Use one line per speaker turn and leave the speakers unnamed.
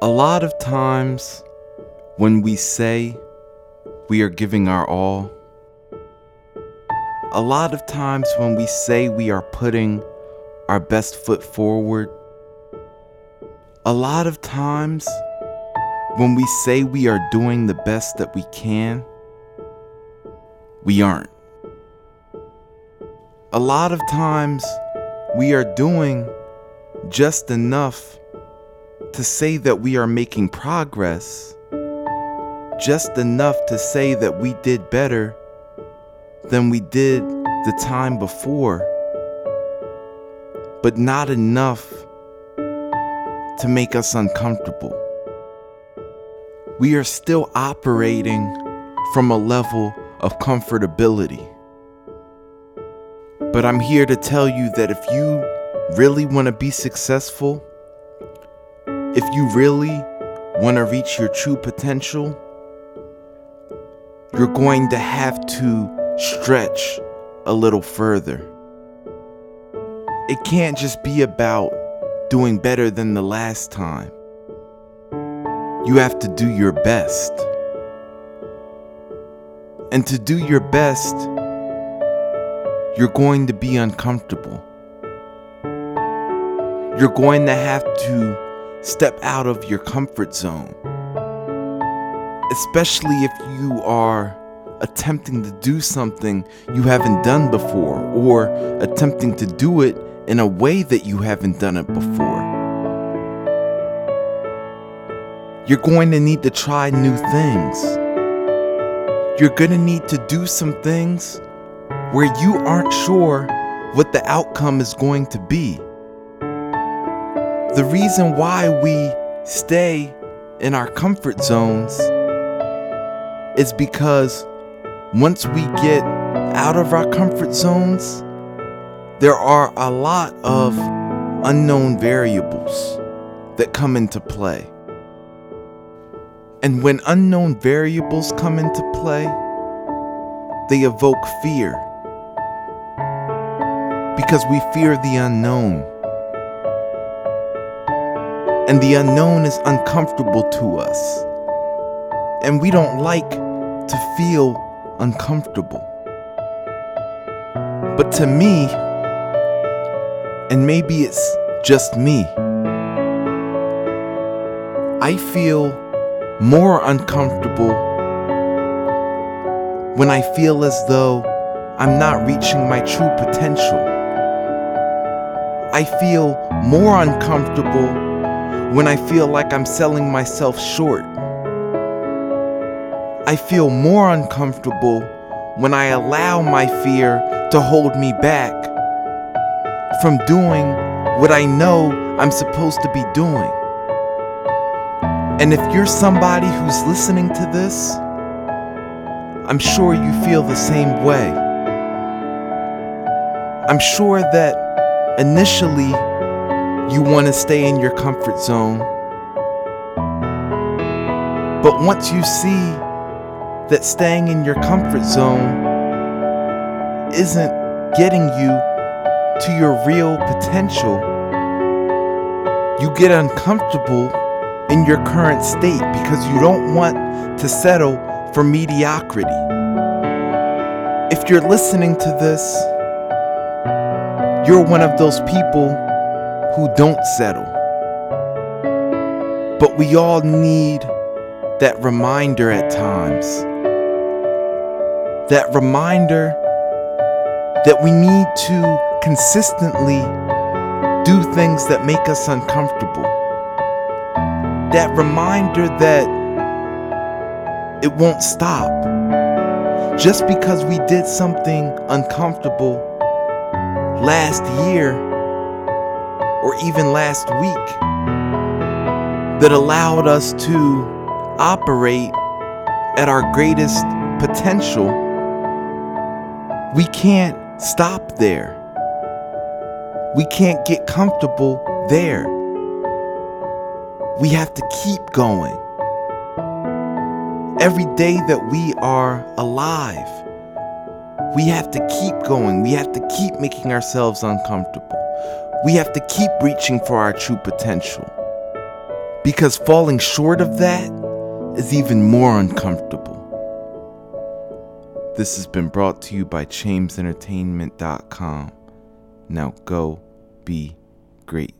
A lot of times when we say we are giving our all, a lot of times when we say we are putting our best foot forward, a lot of times when we say we are doing the best that we can, we aren't. A lot of times we are doing just enough to say that we are making progress, just enough to say that we did better than we did the time before, but not enough to make us uncomfortable. We are still operating from a level of comfortability. But I'm here to tell you that if you really want to be successful, if you really want to reach your true potential, you're going to have to stretch a little further. It can't just be about doing better than the last time. You have to do your best. And to do your best, you're going to be uncomfortable. You're going to have to step out of your comfort zone. Especially if you are attempting to do something you haven't done before or attempting to do it in a way that you haven't done it before. You're going to need to try new things. You're going to need to do some things where you aren't sure what the outcome is going to be. The reason why we stay in our comfort zones is because once we get out of our comfort zones, there are a lot of unknown variables that come into play. And when unknown variables come into play, they evoke fear. Because we fear the unknown. And the unknown is uncomfortable to us. And we don't like to feel uncomfortable. But to me, and maybe it's just me, I feel more uncomfortable when I feel as though I'm not reaching my true potential. I feel more uncomfortable when I feel like I'm selling myself short. I feel more uncomfortable when I allow my fear to hold me back from doing what I know I'm supposed to be doing. And if you're somebody who's listening to this, I'm sure you feel the same way. I'm sure that initially you want to stay in your comfort zone. But once you see that staying in your comfort zone isn't getting you to your real potential, you get uncomfortable in your current state because you don't want to settle for mediocrity. If you're listening to this, you're one of those people who don't settle. But we all need that reminder at times that reminder that we need to consistently do things that make us uncomfortable. That reminder that it won't stop. Just because we did something uncomfortable last year or even last week that allowed us to operate at our greatest potential we can't stop there. We can't get comfortable there. We have to keep going. Every day that we are alive, we have to keep going. We have to keep making ourselves uncomfortable. We have to keep reaching for our true potential. Because falling short of that is even more uncomfortable. This has been brought to you by ChamesEntertainment.com. Now go be great.